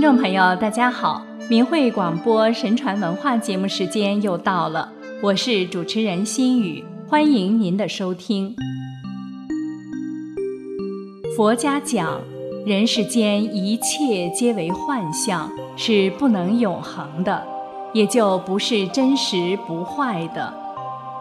听众朋友，大家好！明慧广播神传文化节目时间又到了，我是主持人心雨，欢迎您的收听。佛家讲，人世间一切皆为幻象，是不能永恒的，也就不是真实不坏的。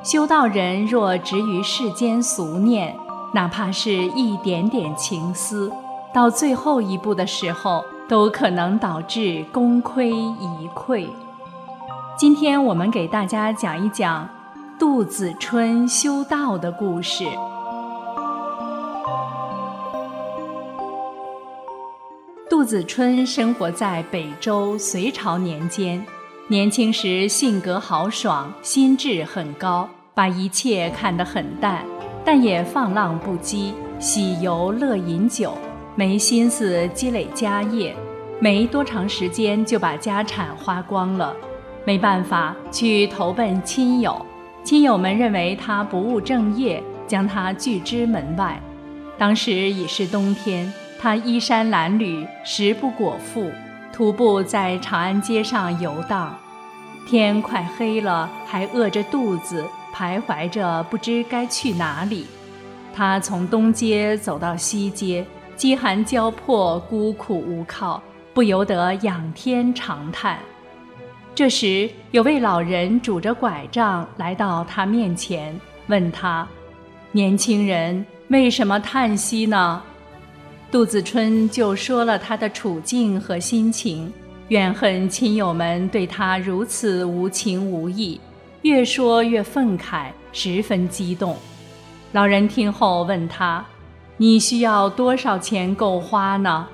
修道人若执于世间俗念，哪怕是一点点情思，到最后一步的时候，都可能导致功亏一篑。今天我们给大家讲一讲杜子春修道的故事。杜子春生活在北周隋朝年间，年轻时性格豪爽，心智很高，把一切看得很淡，但也放浪不羁，喜游乐饮酒，没心思积累家业，没多长时间就把家产花光了。没办法，去投奔亲友，亲友们认为他不务正业，将他拒之门外。当时已是冬天。他衣衫褴褛，食不果腹，徒步在长安街上游荡。天快黑了，还饿着肚子，徘徊着不知该去哪里。他从东街走到西街，饥寒交迫，孤苦无靠，不由得仰天长叹。这时，有位老人拄着拐杖来到他面前，问他：“年轻人，为什么叹息呢？”杜子春就说了他的处境和心情，怨恨亲友们对他如此无情无义，越说越愤慨，十分激动。老人听后问他：“你需要多少钱够花呢？”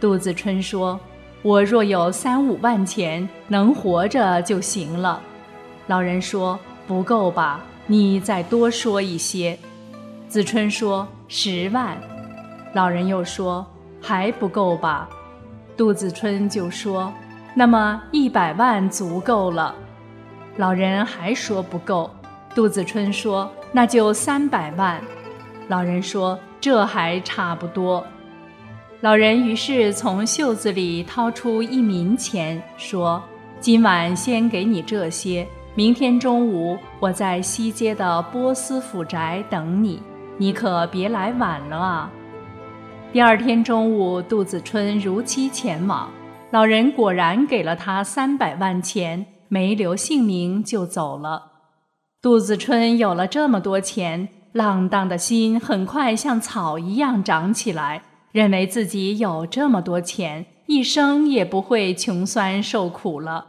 杜子春说：“我若有三五万钱，能活着就行了。”老人说：“不够吧？你再多说一些。”子春说：“十万。”老人又说：“还不够吧？”杜子春就说：“那么一百万足够了。”老人还说不够。杜子春说：“那就三百万。”老人说：“这还差不多。”老人于是从袖子里掏出一冥钱，说：“今晚先给你这些，明天中午我在西街的波斯府宅等你，你可别来晚了啊。”第二天中午，杜子春如期前往，老人果然给了他三百万钱，没留姓名就走了。杜子春有了这么多钱，浪荡的心很快像草一样长起来，认为自己有这么多钱，一生也不会穷酸受苦了。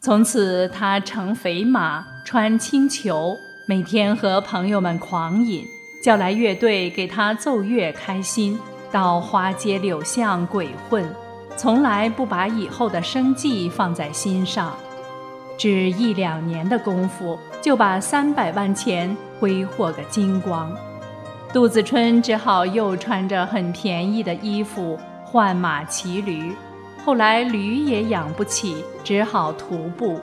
从此，他乘肥马，穿青裘，每天和朋友们狂饮，叫来乐队给他奏乐，开心。到花街柳巷鬼混，从来不把以后的生计放在心上，只一两年的功夫就把三百万钱挥霍个精光。杜子春只好又穿着很便宜的衣服换马骑驴，后来驴也养不起，只好徒步。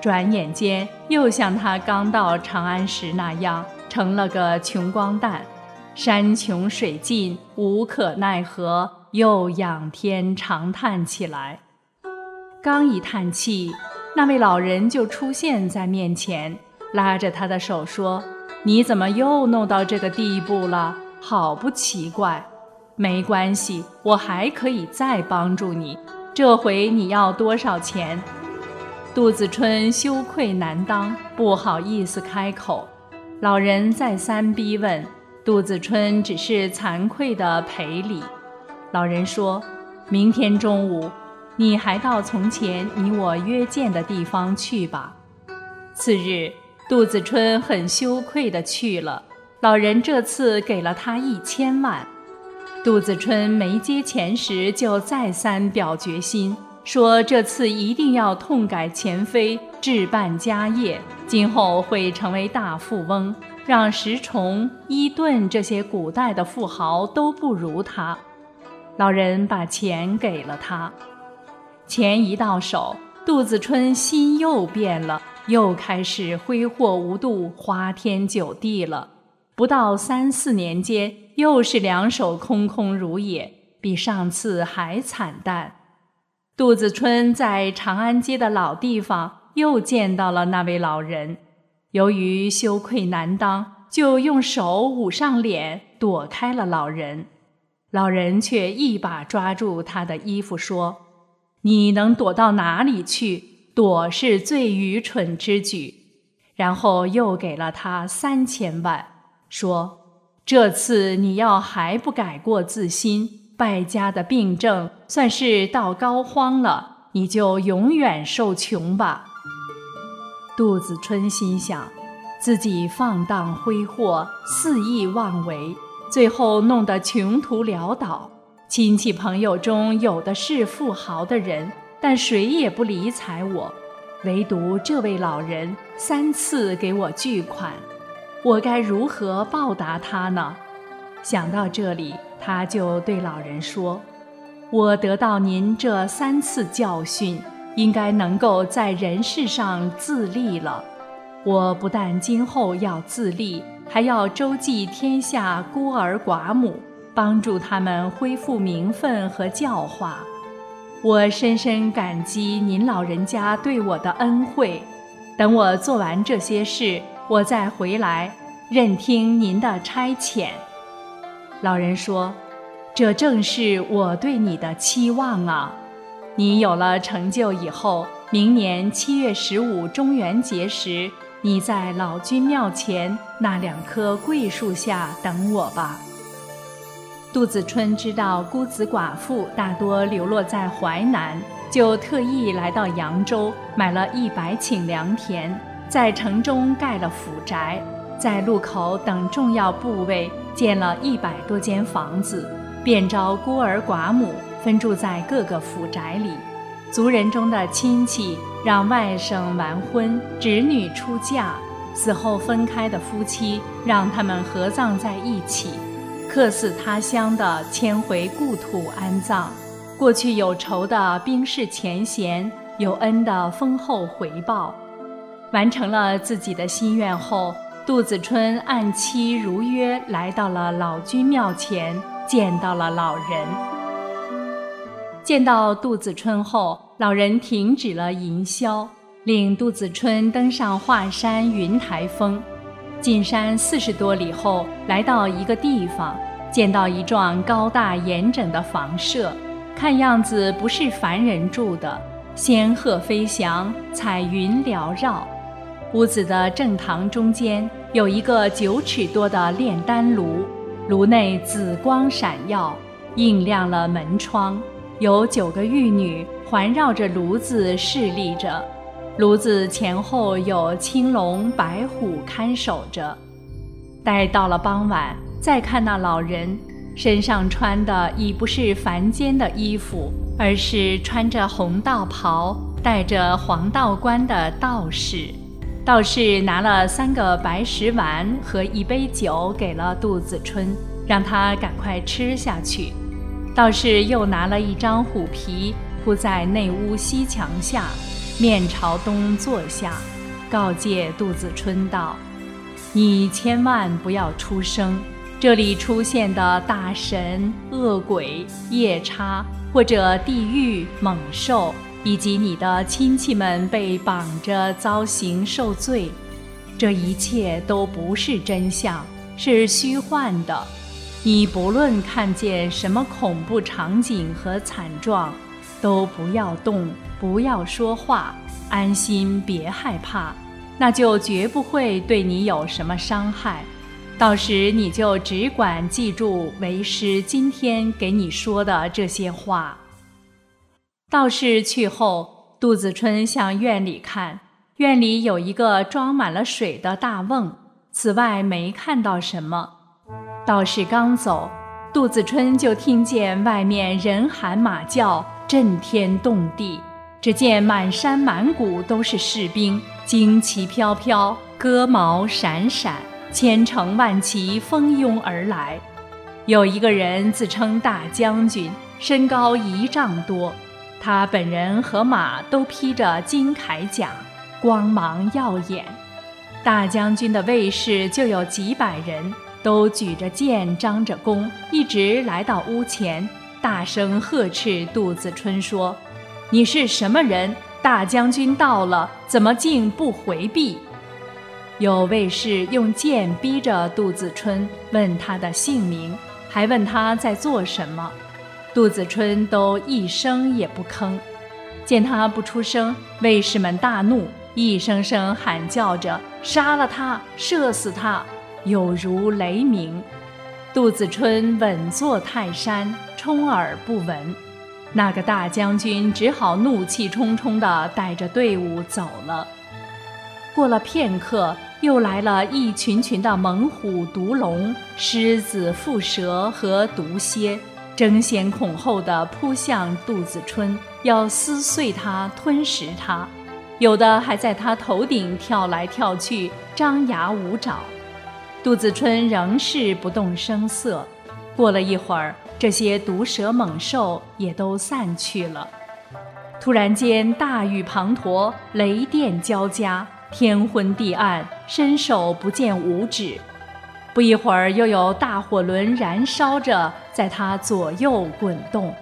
转眼间又像他刚到长安时那样，成了个穷光蛋。山穷水尽，无可奈何，又仰天长叹起来。刚一叹气，那位老人就出现在面前，拉着他的手说：“你怎么又弄到这个地步了？好不奇怪。没关系，我还可以再帮助你。这回你要多少钱？”杜子春羞愧难当，不好意思开口。老人再三逼问。杜子春只是惭愧的赔礼。老人说：“明天中午，你还到从前你我约见的地方去吧。”次日，杜子春很羞愧的去了。老人这次给了他一千万。杜子春没接钱时，就再三表决心，说这次一定要痛改前非，置办家业，今后会成为大富翁。让石崇、伊顿这些古代的富豪都不如他。老人把钱给了他，钱一到手，杜子春心又变了，又开始挥霍无度、花天酒地了。不到三四年间，又是两手空空如也，比上次还惨淡。杜子春在长安街的老地方又见到了那位老人，由于羞愧难当，就用手捂上脸，躲开了老人。老人却一把抓住他的衣服，说：“你能躲到哪里去？躲是最愚蠢之举。”然后又给了他三千万，说：“这次你要还不改过自新，败家的病症算是到膏肓了，你就永远受穷吧。”杜子春心想，自己放荡挥霍，肆意妄为，最后弄得穷途潦倒，亲戚朋友中有的是富豪的人，但谁也不理睬我。唯独这位老人三次给我巨款，我该如何报答他呢？想到这里，他就对老人说：“我得到您这三次教训，应该能够在人世上自立了。我不但今后要自立，还要周济天下孤儿寡母，帮助他们恢复名分和教化。”我深深感激您老人家对我的恩惠，等我做完这些事，我再回来，任听您的差遣。老人说：“这正是我对你的期望啊！你有了成就以后，明年七月十五中元节时，你在老君庙前那两棵桂树下等我吧。”杜子春知道孤子寡妇大多流落在淮南，就特意来到扬州，买了一百顷良田，在城中盖了府宅，在路口等重要部位建了一百多间房子，便招孤儿寡母分住在各个府宅里。族人中的亲戚让外甥完婚，侄女出嫁，死后分开的夫妻让他们合葬在一起。客死他乡的迁回故土安葬，过去有仇的冰释前嫌，有恩的丰厚回报。完成了自己的心愿后，杜子春按期如约来到了老君庙前，见到了老人。见到杜子春后，老人停止了吟啸，令杜子春登上华山云台峰。进山四十多里后，来到一个地方，见到一幢高大严整的房舍，看样子不是凡人住的。仙鹤飞翔，彩云缭绕。屋子的正堂中间有一个九尺多的炼丹炉，炉内紫光闪耀，映亮了门窗。有九个玉女环绕着炉子侍立着。炉子前后有青龙白虎看守着。待到了傍晚，再看那老人，身上穿的已不是凡间的衣服，而是穿着红道袍、戴着黄道冠的道士。道士拿了三个白石丸和一杯酒给了杜子春，让他赶快吃下去。道士又拿了一张虎皮铺在内屋西墙下。面朝东坐下，告诫杜子春道：“你千万不要出声。这里出现的大神、恶鬼、夜叉，或者地狱猛兽，以及你的亲戚们被绑着遭刑受罪，这一切都不是真相，是虚幻的。你不论看见什么恐怖场景和惨状。”都不要动，不要说话，安心，别害怕，那就绝不会对你有什么伤害。到时你就只管记住为师今天给你说的这些话。道士去后，杜子春向院里看，院里有一个装满了水的大瓮，此外没看到什么。道士刚走，杜子春就听见外面人喊马叫。震天动地，只见满山满谷都是士兵，旌旗飘飘，戈矛闪闪，千乘万骑蜂拥而来。有一个人自称大将军，身高一丈多，他本人和马都披着金铠甲，光芒耀眼。大将军的卫士就有几百人，都举着剑，张着弓，一直来到屋前。大声呵斥杜子春说：“你是什么人？大将军到了，怎么竟不回避？”有卫士用剑逼着杜子春问他的姓名，还问他在做什么。杜子春都一声也不吭。见他不出声，卫士们大怒，一声声喊叫着：“杀了他，射死他！”有如雷鸣。杜子春稳坐泰山，充耳不闻。那个大将军只好怒气冲冲地带着队伍走了。过了片刻。又来了一群群的猛虎、毒龙、狮子、蝮蛇和毒蝎，争先恐后地扑向杜子春，要撕碎它、吞食它。有的还在他头顶跳来跳去，张牙舞爪。杜子春仍是不动声色。过了一会儿，这些毒蛇猛兽也都散去了。突然间，大雨滂沱，雷电交加。天昏地暗，伸手不见五指。不一会儿，又有大火轮燃烧着，在他左右滚动，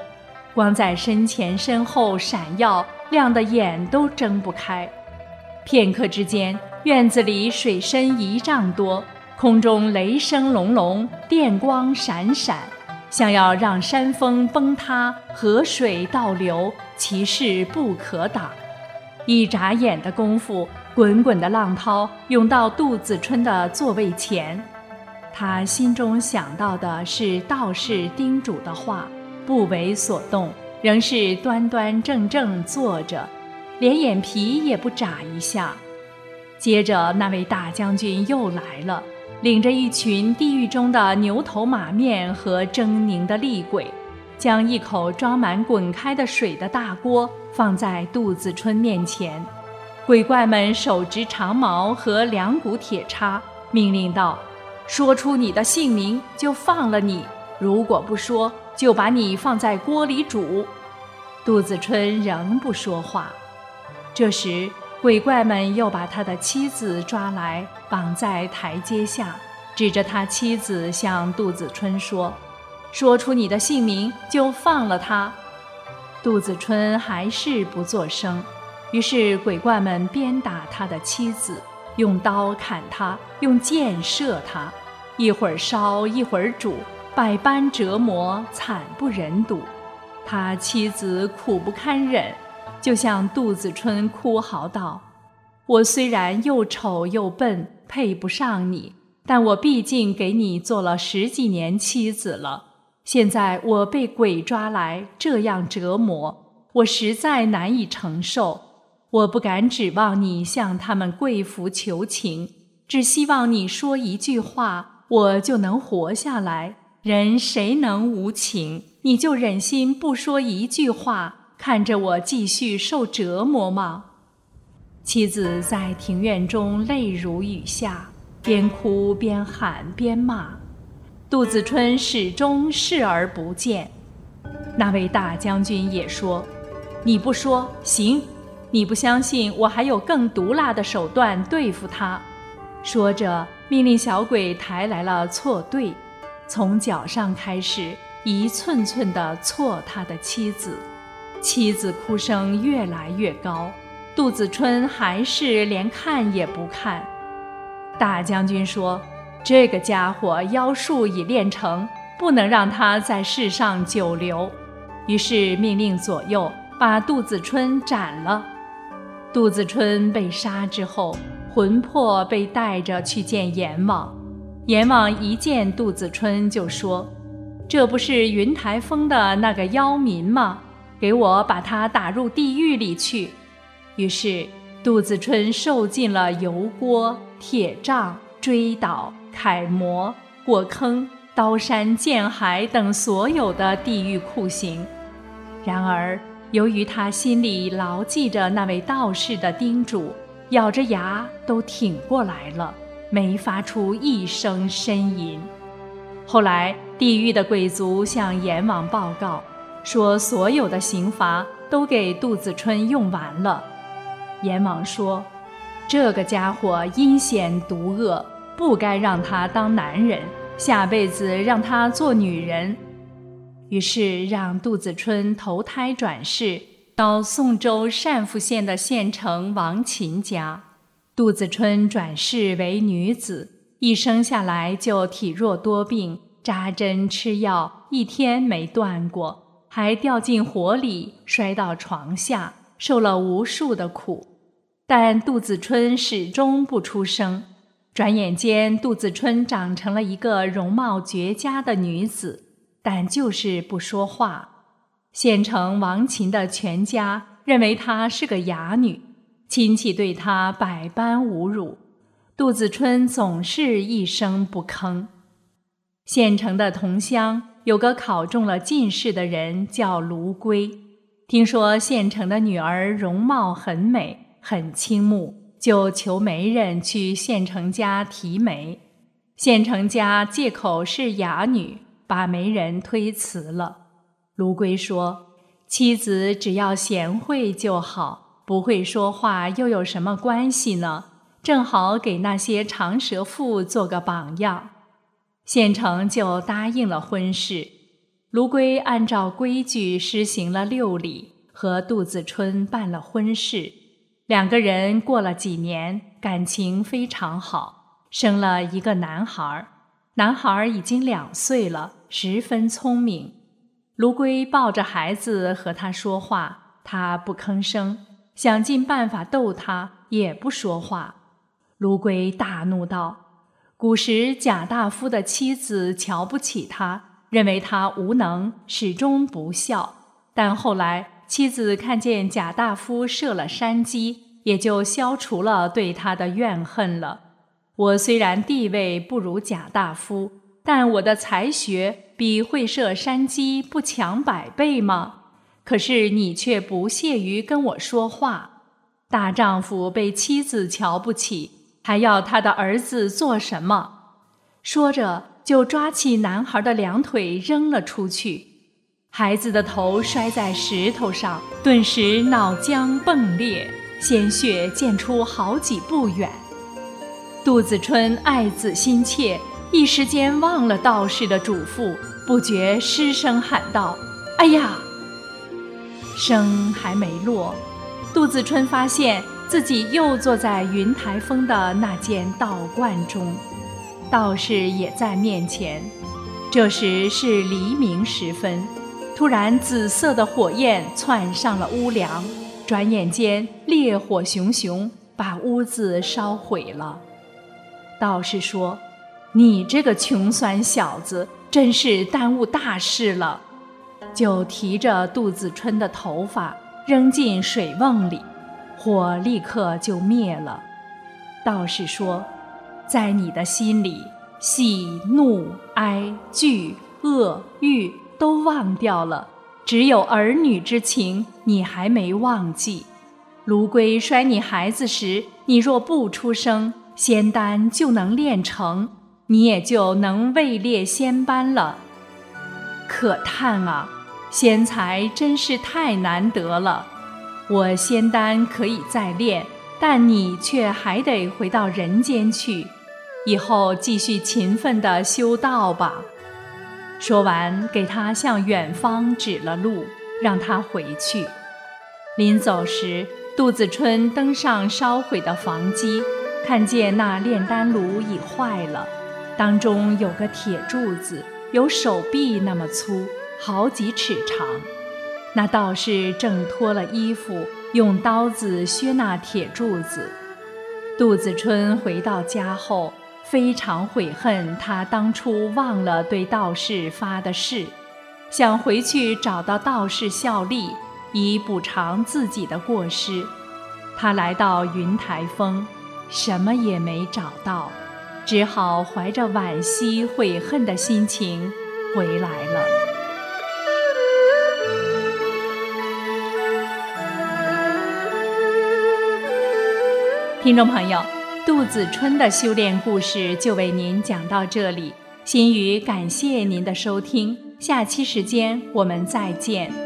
光在身前身后闪耀，亮得眼都睁不开。片刻之间，院子里水深一丈多，空中雷声隆隆，电光闪闪，像要让山峰崩塌，河水倒流，其势不可挡。一眨眼的功夫。滚滚的浪涛涌到杜子春的座位前，他心中想到的是道士叮嘱的话，不为所动，仍是端端正正坐着，连眼皮也不眨一下。接着，那位大将军又来了，领着一群地狱中的牛头马面和狰狞的厉鬼，将一口装满滚开的水的大锅放在杜子春面前。鬼怪们手执长矛和两股铁叉，命令道：“说出你的姓名，就放了你；如果不说，就把你放在锅里煮。”杜子春仍不说话。这时，鬼怪们又把他的妻子抓来，绑在台阶下，指着他妻子向杜子春说：“说出你的姓名，就放了他。”杜子春还是不作声。于是鬼怪们鞭打他的妻子，用刀砍他，用箭射他，一会儿烧，一会儿煮，百般折磨，惨不忍睹。他妻子苦不堪忍，就向杜子春哭嚎道：“我虽然又丑又笨，配不上你，但我毕竟给你做了十几年妻子了。现在我被鬼抓来这样折磨，我实在难以承受。”我不敢指望你向他们跪服求情，只希望你说一句话，我就能活下来。人谁能无情？你就忍心不说一句话，看着我继续受折磨吗？妻子在庭院中泪如雨下，边哭边喊边骂。杜子春始终视而不见。那位大将军也说：“你不说行。”你不相信我还有更毒辣的手段对付他，说着命令小鬼抬来了错对，从脚上开始一寸寸地错他的妻子。妻子哭声越来越高，杜子春还是连看也不看。大将军说：“这个家伙妖术已练成，不能让他在世上久留。”于是命令左右把杜子春斩了。杜子春被杀之后，魂魄被带着去见阎王。阎王一见杜子春就说：“这不是云台峰的那个妖民吗？给我把他打入地狱里去。”于是杜子春受尽了油锅、铁杖、锥倒、楷模、过坑、刀山剑海等所有的地狱酷刑。然而。由于他心里牢记着那位道士的叮嘱，咬着牙都挺过来了，没发出一声呻吟。后来，地狱的鬼卒向阎王报告，说所有的刑罚都给杜子春用完了。阎王说：“这个家伙阴险毒恶，不该让他当男人，下辈子让他做女人。”于是让杜子春投胎转世，到宋州单父县的县城王琴家。杜子春转世为女子，一生下来就体弱多病，扎针吃药一天没断过，还掉进火里，摔到床下，受了无数的苦。但杜子春始终不出声。转眼间，杜子春长成了一个容貌绝佳的女子，但就是不说话。县城王琴的全家认为她是个哑女，亲戚对她百般侮辱。杜子春总是一声不吭。县城的同乡有个考中了进士的人，叫卢圭，听说县城的女儿容貌很美。很倾慕，就求媒人去县城家提媒。县城家借口是哑女，把媒人推辞了。卢龟说：“妻子只要贤惠就好，不会说话又有什么关系呢？正好给那些长舌妇做个榜样。”县城就答应了婚事。卢龟按照规矩施行了六礼，和杜子春办了婚事。两个人过了几年，感情非常好，生了一个男孩。男孩已经两岁了，十分聪明。卢龟抱着孩子和他说话，他不吭声，想尽办法逗他，也不说话。卢龟大怒道：“古时贾大夫的妻子瞧不起他，认为他无能，始终不孝。但后来……”妻子看见贾大夫设了山鸡，也就消除了对他的怨恨了。我虽然地位不如贾大夫，但我的才学比会射山鸡不强百倍吗？可是你却不屑于跟我说话。大丈夫被妻子瞧不起，还要他的儿子做什么？说着，就抓起男孩的两腿扔了出去。孩子的头摔在石头上，顿时脑浆迸裂，鲜血溅出好几步远。杜子春爱子心切，一时间忘了道士的嘱咐，不觉失声喊道：“哎呀！”声还没落，杜子春发现自己又坐在云台峰的那间道观中，道士也在面前。这时是黎明时分。突然，紫色的火焰窜上了屋梁，转眼间烈火熊熊，把屋子烧毁了。道士说：“你这个穷酸小子，真是耽误大事了。”就提着杜子春的头发扔进水瓮里，火立刻就灭了。道士说：“在你的心里，喜怒哀惧恶欲。”都忘掉了，只有儿女之情你还没忘记。卢龟摔你孩子时，你若不出声，仙丹就能炼成，你也就能位列仙班了。可叹啊，仙才真是太难得了。我仙丹可以再炼，但你却还得回到人间去，以后继续勤奋地修道吧。说完，给他向远方指了路，让他回去。临走时，杜子春登上烧毁的房基，看见那炼丹炉已坏了，当中有个铁柱子，有手臂那么粗，好几尺长。那道士正脱了衣服，用刀子削那铁柱子。杜子春回到家后。非常悔恨，他当初忘了对道士发的誓，想回去找到道士效力，以补偿自己的过失。他来到云台峰，什么也没找到，只好怀着惋惜悔恨的心情回来了。听众朋友。杜子春的修炼故事就为您讲到这里，心语感谢您的收听，下期时间我们再见。